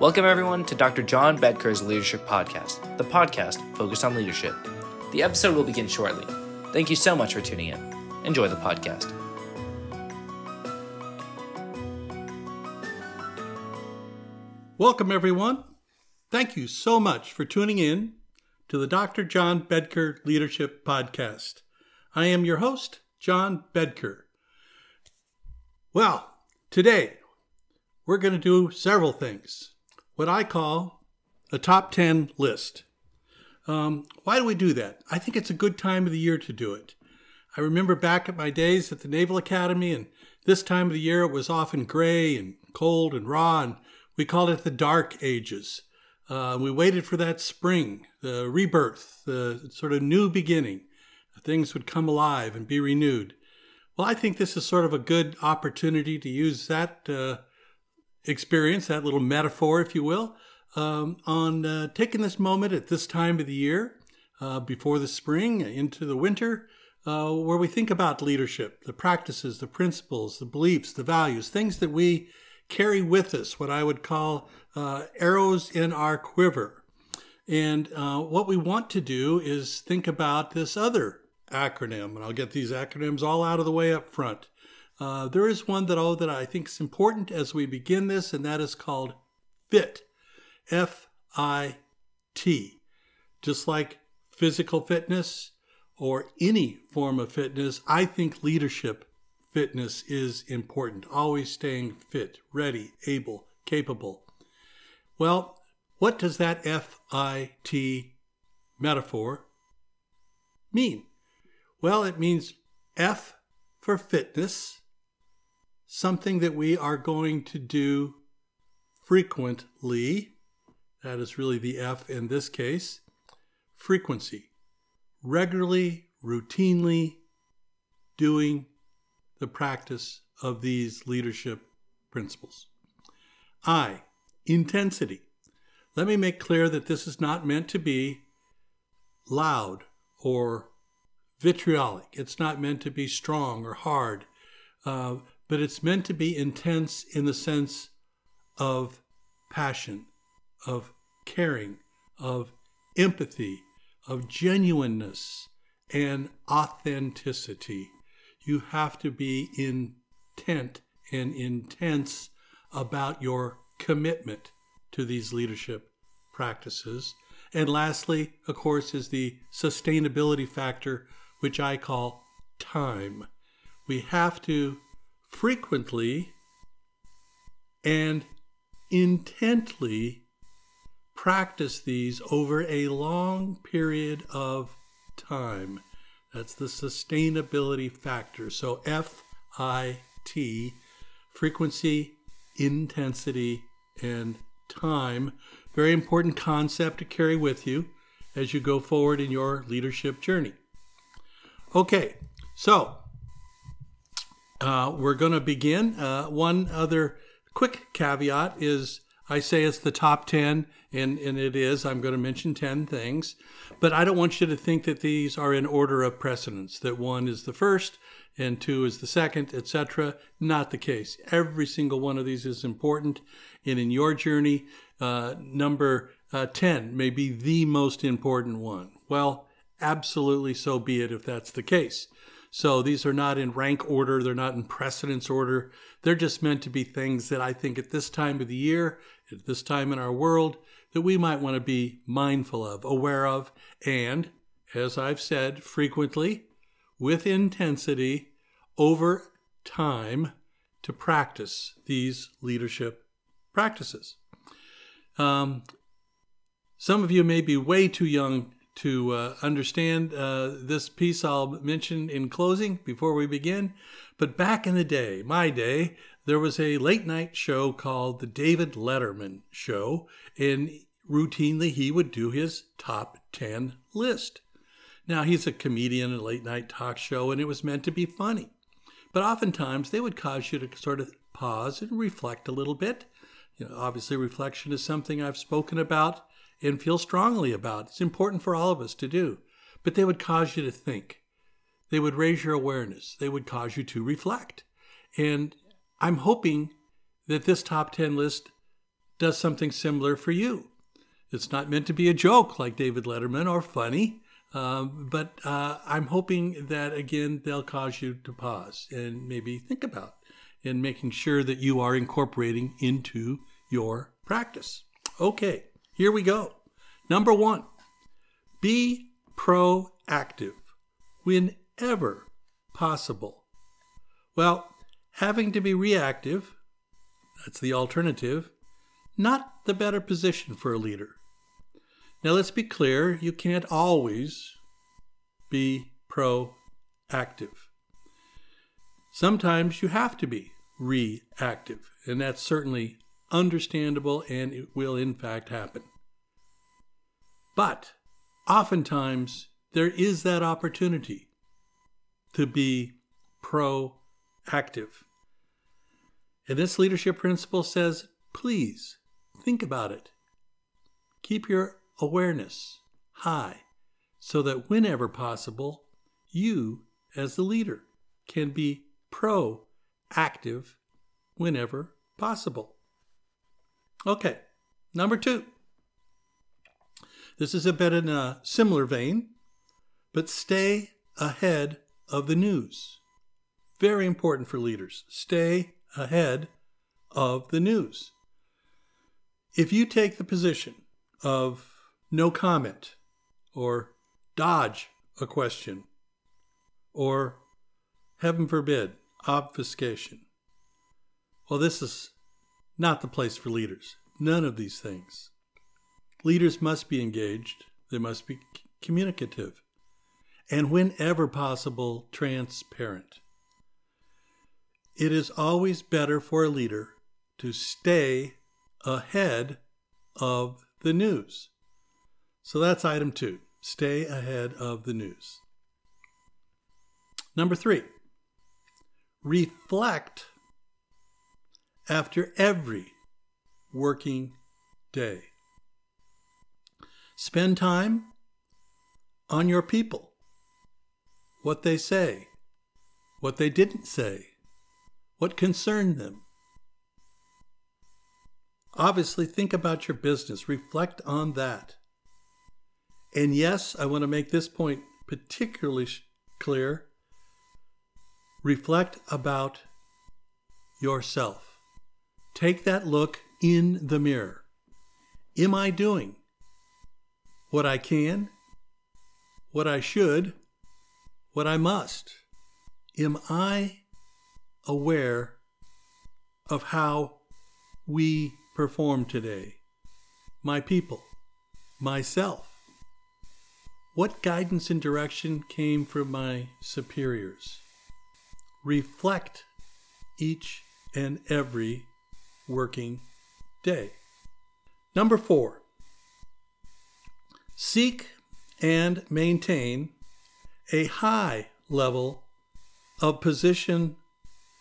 Welcome, everyone, to Dr. John Bedker's Leadership Podcast, the podcast focused on leadership. The episode will begin shortly. Thank you so much for tuning in. Enjoy the podcast. Welcome, everyone. Thank you so much for tuning in to the Dr. John Bedker Leadership Podcast. I am your host, John Bedker. Well, today we're going to do several things what I call a top 10 list. Um, why do we do that? I think it's a good time of the year to do it. I remember back at my days at the Naval Academy, and this time of the year it was often gray and cold and raw, and we called it the dark ages. Uh, we waited for that spring, the rebirth, the sort of new beginning. Things would come alive and be renewed. Well, I think this is sort of a good opportunity to use that uh, experience, that little metaphor, if you will, um, on uh, taking this moment at this time of the year, uh, before the spring, into the winter, uh, where we think about leadership, the practices, the principles, the beliefs, the values, things that we carry with us, what I would call uh, arrows in our quiver. And uh, what we want to do is think about this other acronym, and I'll get these acronyms all out of the way up front. Uh, there is one that oh that I think is important as we begin this, and that is called FIT, F I T. Just like physical fitness or any form of fitness, I think leadership fitness is important. Always staying fit, ready, able, capable. Well, what does that F I T metaphor mean? Well, it means F for fitness, something that we are going to do frequently. That is really the F in this case. Frequency. Regularly, routinely doing the practice of these leadership principles. I. Intensity. Let me make clear that this is not meant to be loud or vitriolic. It's not meant to be strong or hard. Uh, but it's meant to be intense in the sense of passion, of caring, of empathy, of genuineness, and authenticity. You have to be intent and intense about your commitment to these leadership practices. And lastly, of course, is the sustainability factor, which I call time. We have to frequently and intently practice these over a long period of time. That's the sustainability factor. So F I T, frequency, intensity, and time. Very important concept to carry with you as you go forward in your leadership journey. Okay, so uh, we're going to begin. Uh, one other quick caveat is I say it's the top 10, and, and it is. I'm going to mention 10 things, but I don't want you to think that these are in order of precedence, that one is the first and two is the second, etc. Not the case. Every single one of these is important, and in your journey, uh, number uh, 10 may be the most important one. Well, absolutely so be it if that's the case. So these are not in rank order, they're not in precedence order. They're just meant to be things that I think at this time of the year, at this time in our world, that we might want to be mindful of, aware of, and, as I've said frequently, with intensity over time to practice these leadership practices. Um, some of you may be way too young to uh, understand uh, this piece I'll mention in closing before we begin. But back in the day, my day, there was a late night show called The David Letterman Show, and routinely he would do his top 10 list. Now, he's a comedian, in a late night talk show, and it was meant to be funny. But oftentimes they would cause you to sort of pause and reflect a little bit. You know, obviously, reflection is something I've spoken about and feel strongly about. It's important for all of us to do. But they would cause you to think. They would raise your awareness. They would cause you to reflect. And I'm hoping that this top 10 list does something similar for you. It's not meant to be a joke like David Letterman or funny, um, but uh, I'm hoping that again they'll cause you to pause and maybe think about and making sure that you are incorporating into your practice. Okay, here we go. Number one, be proactive whenever possible. Well, having to be reactive, that's the alternative, not the better position for a leader. Now, let's be clear you can't always be proactive. Sometimes you have to be reactive, and that's certainly understandable and it will, in fact, happen. But oftentimes there is that opportunity to be proactive. And this leadership principle says please think about it. Keep your awareness high so that whenever possible, you, as the leader, can be proactive whenever possible. Okay, number two. This is a bit in a similar vein, but stay ahead of the news. Very important for leaders. Stay ahead of the news. If you take the position of no comment or dodge a question or, heaven forbid, obfuscation, well, this is not the place for leaders. None of these things. Leaders must be engaged, they must be communicative, and whenever possible, transparent. It is always better for a leader to stay ahead of the news. So that's item two stay ahead of the news. Number three, reflect after every working day. Spend time on your people, what they say, what they didn't say, what concerned them. Obviously, think about your business, reflect on that. And yes, I want to make this point particularly clear reflect about yourself. Take that look in the mirror. Am I doing what I can, what I should, what I must? Am I aware of how we perform today? My people, myself. What guidance and direction came from my superiors? Reflect each and every working day. Number four, seek and maintain a high level of position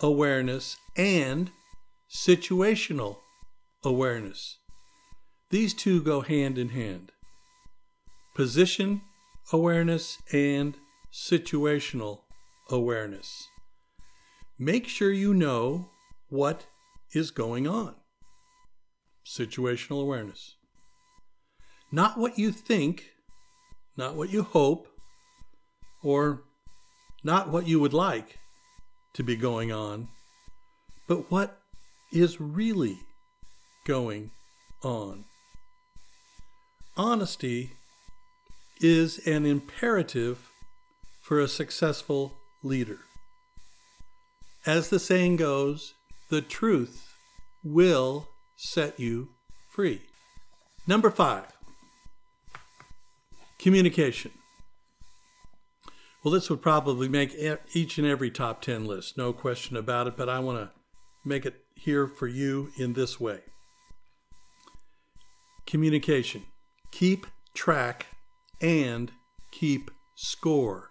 awareness and situational awareness. These two go hand in hand. Position awareness and situational awareness. Make sure you know what is going on. Situational awareness. Not what you think, not what you hope, or not what you would like to be going on, but what is really going on. Honesty is an imperative for a successful leader. As the saying goes, the truth will set you free. Number five, communication. Well, this would probably make each and every top 10 list, no question about it, but I want to make it here for you in this way communication. Keep track and keep score.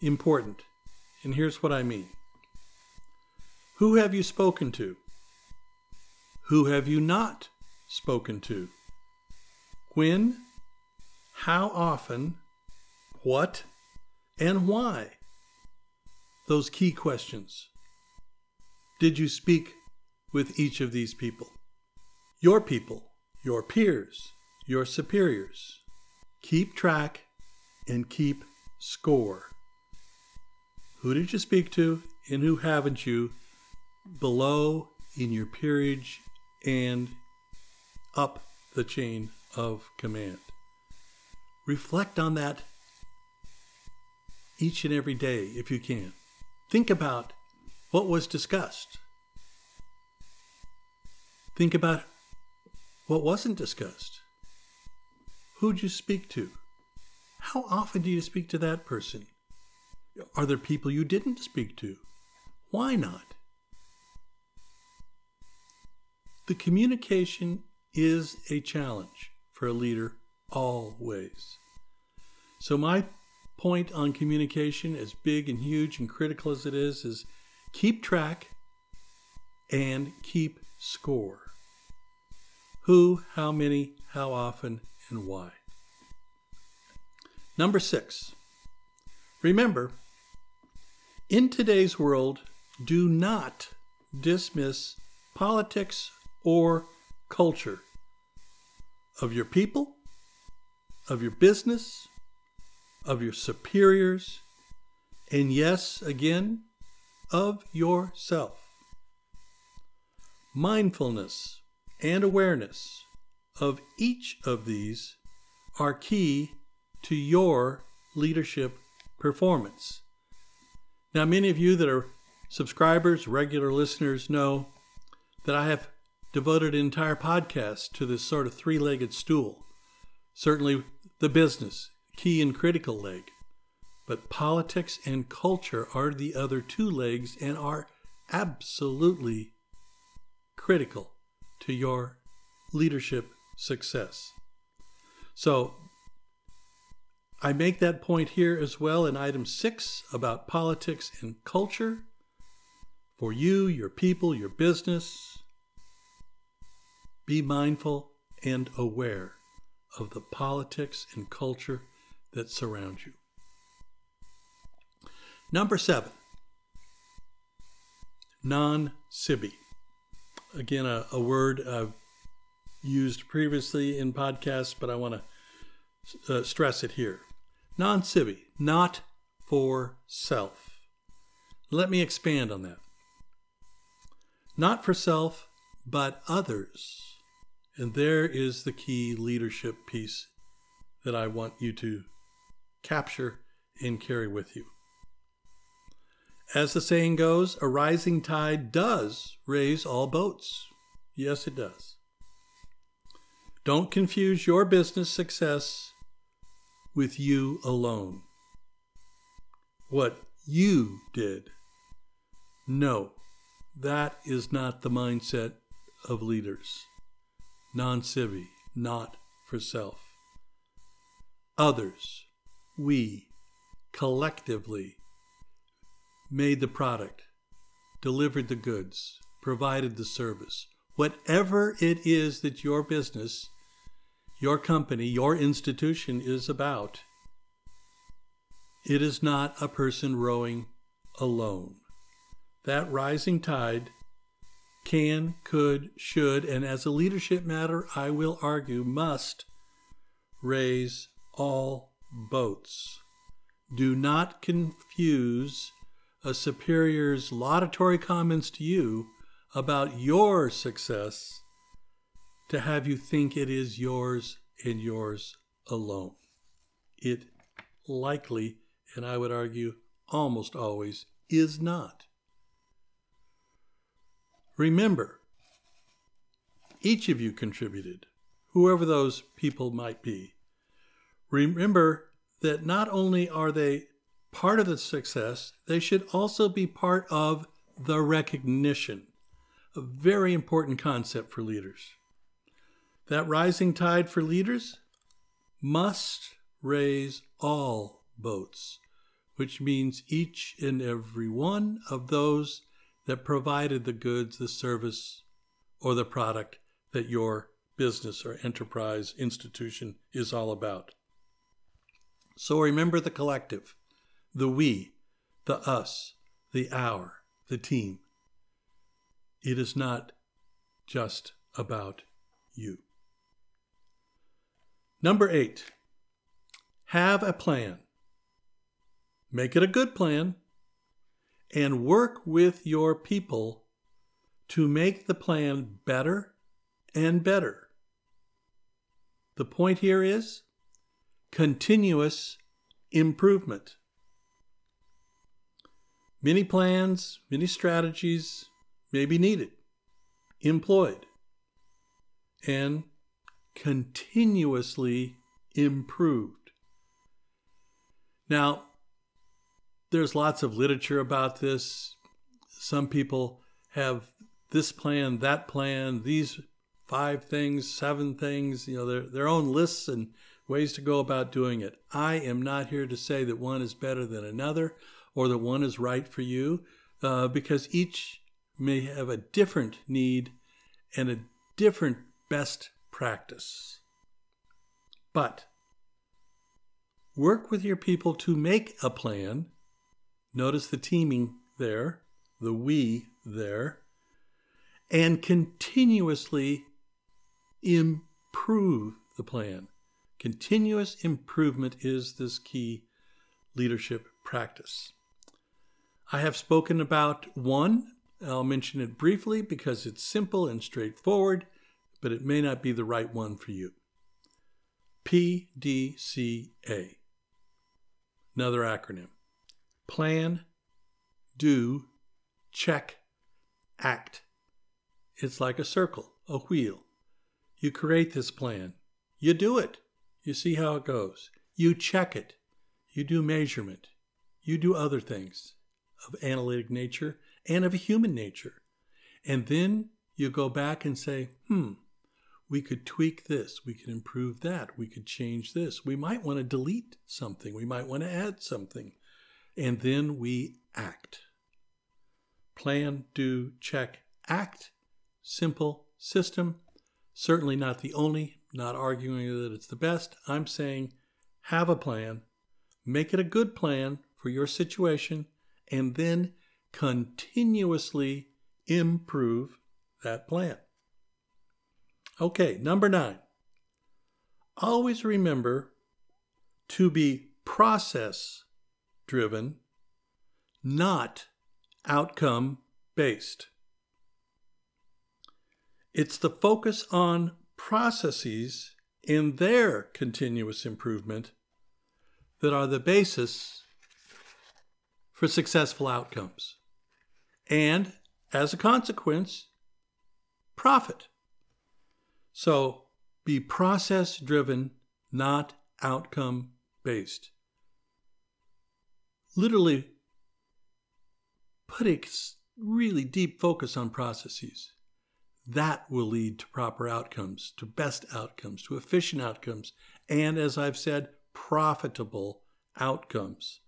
Important. And here's what I mean Who have you spoken to? Who have you not spoken to? When? How often? What? And why? Those key questions. Did you speak with each of these people? your people, your peers, your superiors. Keep track and keep score. Who did you speak to and who haven't you below in your peerage and up the chain of command? Reflect on that each and every day if you can. Think about what was discussed. Think about what wasn't discussed. Who'd you speak to? How often do you speak to that person? Are there people you didn't speak to? Why not? The communication is a challenge for a leader always. So, my point on communication, as big and huge and critical as it is, is keep track and keep score. Who, how many, how often, and why. Number six, remember, in today's world, do not dismiss politics or culture of your people, of your business, of your superiors, and yes, again, of yourself. Mindfulness and awareness of each of these are key to your leadership performance. Now, many of you that are subscribers, regular listeners, know that I have devoted an entire podcast to this sort of three legged stool. Certainly, the business, key and critical leg. But politics and culture are the other two legs and are absolutely critical to your leadership success. So, I make that point here as well in item six about politics and culture. For you, your people, your business, be mindful and aware of the politics and culture that surround you. Number seven, non sibi. Again, a, a, word I've used previously in podcasts, but I want to uh, stress it here. Non sibi, not for self. Let me expand on that. Not for self, but others. And there is the key leadership piece that I want you to capture and carry with you. As the saying goes, a rising tide does raise all boats. Yes, it does. Don't confuse your business success with you alone. What you did. No, that is not the mindset of leaders. Non sibi, not for self. Others, we, collectively, made the product, delivered the goods, provided the service. Whatever it is that your business your company, your institution is about. It is not a person rowing alone. That rising tide can, could, should, and as a leadership matter, I will argue, must raise all boats. Do not confuse a superior's laudatory comments to you about your success to have you think it is yours and yours alone. It likely, and I would argue almost always, is not. Remember, each of you contributed, whoever those people might be. Remember that not only are they part of the success, they should also be part of the recognition. A very important concept for leaders. That rising tide for leaders must raise all boats, which means each and every one of those that provided the goods, the service, or the product that your business or enterprise institution is all about. So remember the collective, the we, the us, the our, the team. It is not just about you. Number eight, have a plan. Make it a good plan and work with your people to make the plan better and better. The point here is continuous improvement. Many plans, many strategies may be needed, employed, and continuously improved. Now, there's lots of literature about this. Some people have this plan, that plan, these five things, seven things, you know, their, their own lists and ways to go about doing it. I am not here to say that one is better than another or that one is right for you uh, because each may have a different need and a different best practice. But work with your people to make a plan. Notice the teaming there, the we there, and continuously improve the plan. Continuous improvement is this key leadership practice. I have spoken about one. I'll mention it briefly because it's simple and straightforward, but it may not be the right one for you. PDCA. Another acronym. Plan, do, check, act. It's like a circle, a wheel. You create this plan. You do it. You see how it goes. You check it. You do measurement. You do other things of analytic nature and of human nature. And then you go back and say, hmm, we could tweak this. We could improve that. We could change this. We might want to delete something. We might want to add something. And then we act. Plan, do, check, act. Simple system. Certainly not the only not arguing that it's the best. I'm saying have a plan, make it a good plan for your situation, and then continuously improve that plan. Okay, number nine. Always remember to be process driven, not outcome based. It's the focus on processes in their continuous improvement that are the basis for successful outcomes. And as a consequence, profit. So be process driven, not outcome based. Literally, put a really deep focus on processes. That will lead to proper outcomes, to best outcomes, to efficient outcomes, and as I've said, profitable outcomes.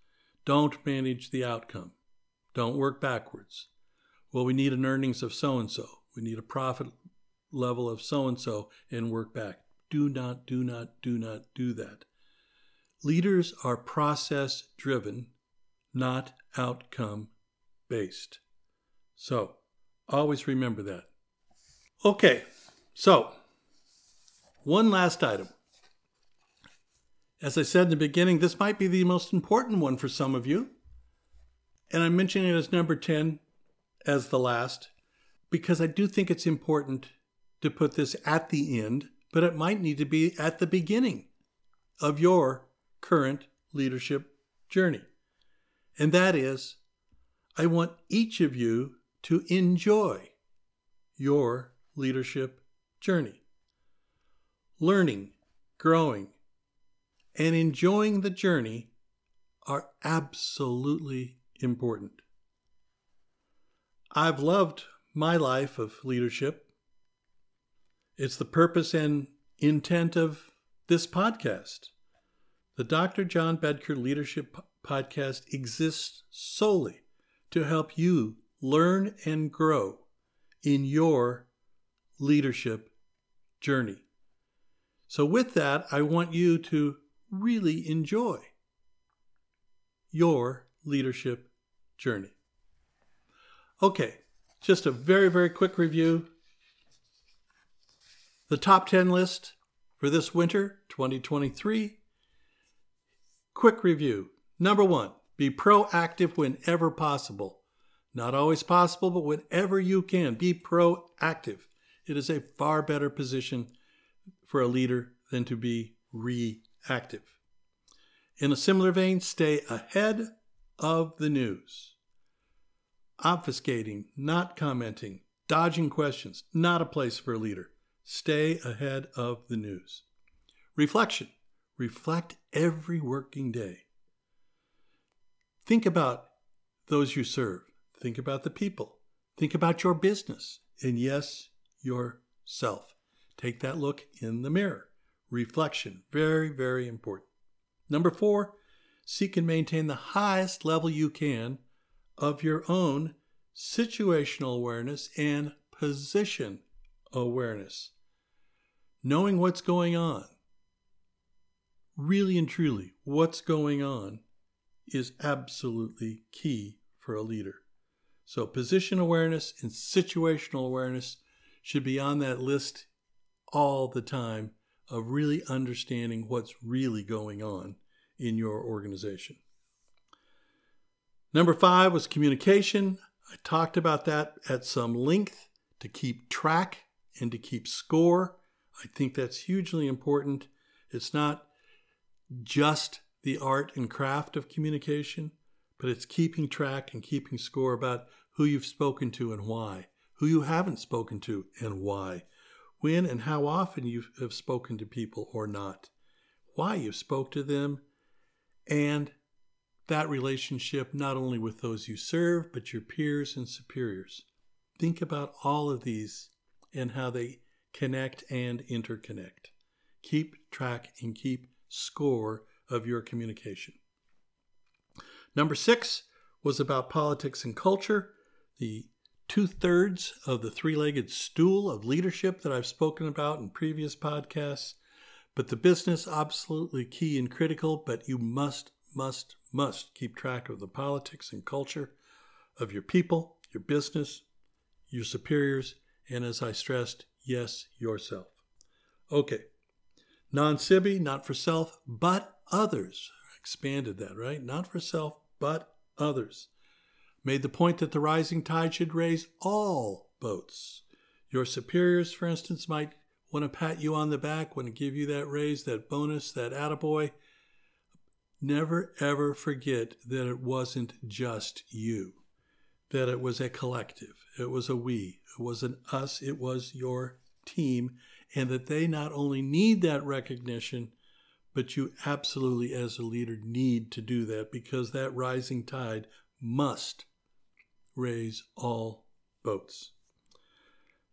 Don't manage the outcome. Don't work backwards. Well, we need an earnings of so and so. We need a profit level of so and so and work back. Do not, do not, do not do that. Leaders are process driven, not outcome based. So always remember that. Okay, so one last item. As I said in the beginning, this might be the most important one for some of you. And I'm mentioning it as number 10 as the last because I do think it's important to put this at the end, but it might need to be at the beginning of your current leadership journey. And that is, I want each of you to enjoy your leadership journey. Learning, growing, and enjoying the journey are absolutely important. I've loved my life of leadership. It's the purpose and intent of this podcast. The Dr. John Bedker Leadership Podcast exists solely to help you learn and grow in your leadership journey. So, with that, I want you to really enjoy your leadership journey. Okay, just a very, very quick review. The top 10 list for this winter 2023. Quick review. Number one, be proactive whenever possible. Not always possible, but whenever you can, be proactive. It is a far better position for a leader than to be reactive. In a similar vein, stay ahead of the news. Obfuscating, not commenting, dodging questions, not a place for a leader. Stay ahead of the news. Reflection. Reflect every working day. Think about those you serve. Think about the people. Think about your business. And yes, yourself. Take that look in the mirror. Reflection. Very, very important. Number four, seek and maintain the highest level you can of your own situational awareness and position awareness. Knowing what's going on, really and truly, what's going on is absolutely key for a leader. So, position awareness and situational awareness should be on that list all the time of really understanding what's really going on in your organization. Number five was communication. I talked about that at some length to keep track and to keep score. I think that's hugely important. It's not just the art and craft of communication, but it's keeping track and keeping score about who you've spoken to and why, who you haven't spoken to and why, when and how often you have spoken to people or not, why you spoke to them, and that relationship not only with those you serve, but your peers and superiors. Think about all of these and how they connect and interconnect. Keep track and keep score of your communication. Number six was about politics and culture, the two thirds of the three legged stool of leadership that I've spoken about in previous podcasts. But the business, absolutely key and critical, but you must, must, must keep track of the politics and culture of your people, your business, your superiors, and as I stressed, yes, yourself. Okay. Non sibi, not for self, but others. expanded that, right? Not for self, but others made the point that the rising tide should raise all boats. Your superiors, for instance, might want to pat you on the back, want to give you that raise, that bonus, that attaboy. Never ever forget that it wasn't just you, that it was a collective, it was a we, it was an us, it was your team, and that they not only need that recognition, but you absolutely, as a leader, need to do that because that rising tide must raise all boats.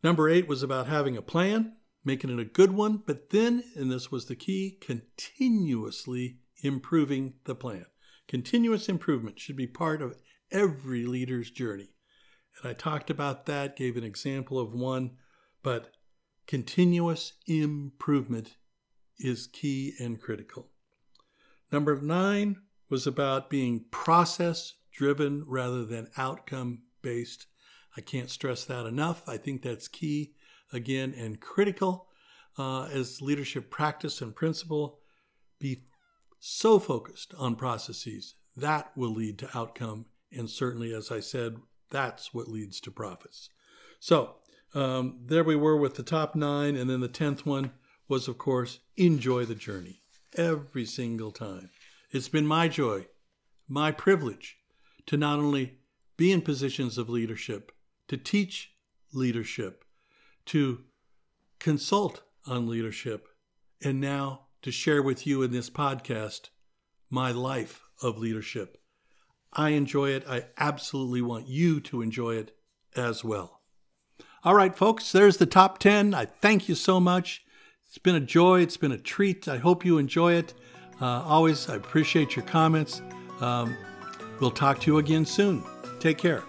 Number eight was about having a plan, making it a good one, but then, and this was the key, continuously improving the plan. Continuous improvement should be part of every leader's journey. And I talked about that, gave an example of one, but continuous improvement is key and critical. Number nine was about being process driven rather than outcome based. I can't stress that enough. I think that's key, again, and critical uh, as leadership practice and principle. Be so focused on processes that will lead to outcome. And certainly, as I said, that's what leads to profits. So um, there we were with the top nine. And then the 10th one was, of course, enjoy the journey every single time. It's been my joy, my privilege to not only be in positions of leadership, to teach leadership, to consult on leadership, and now to share with you in this podcast my life of leadership. I enjoy it. I absolutely want you to enjoy it as well. All right, folks, there's the top 10. I thank you so much. It's been a joy. It's been a treat. I hope you enjoy it. Uh, always, I appreciate your comments. Um, we'll talk to you again soon. Take care.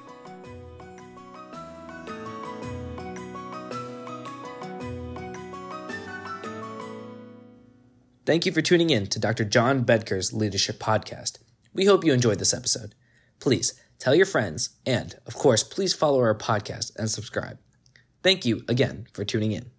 Thank you for tuning in to Dr. John Bedker's Leadership Podcast. We hope you enjoyed this episode. Please tell your friends, and of course, please follow our podcast and subscribe. Thank you again for tuning in.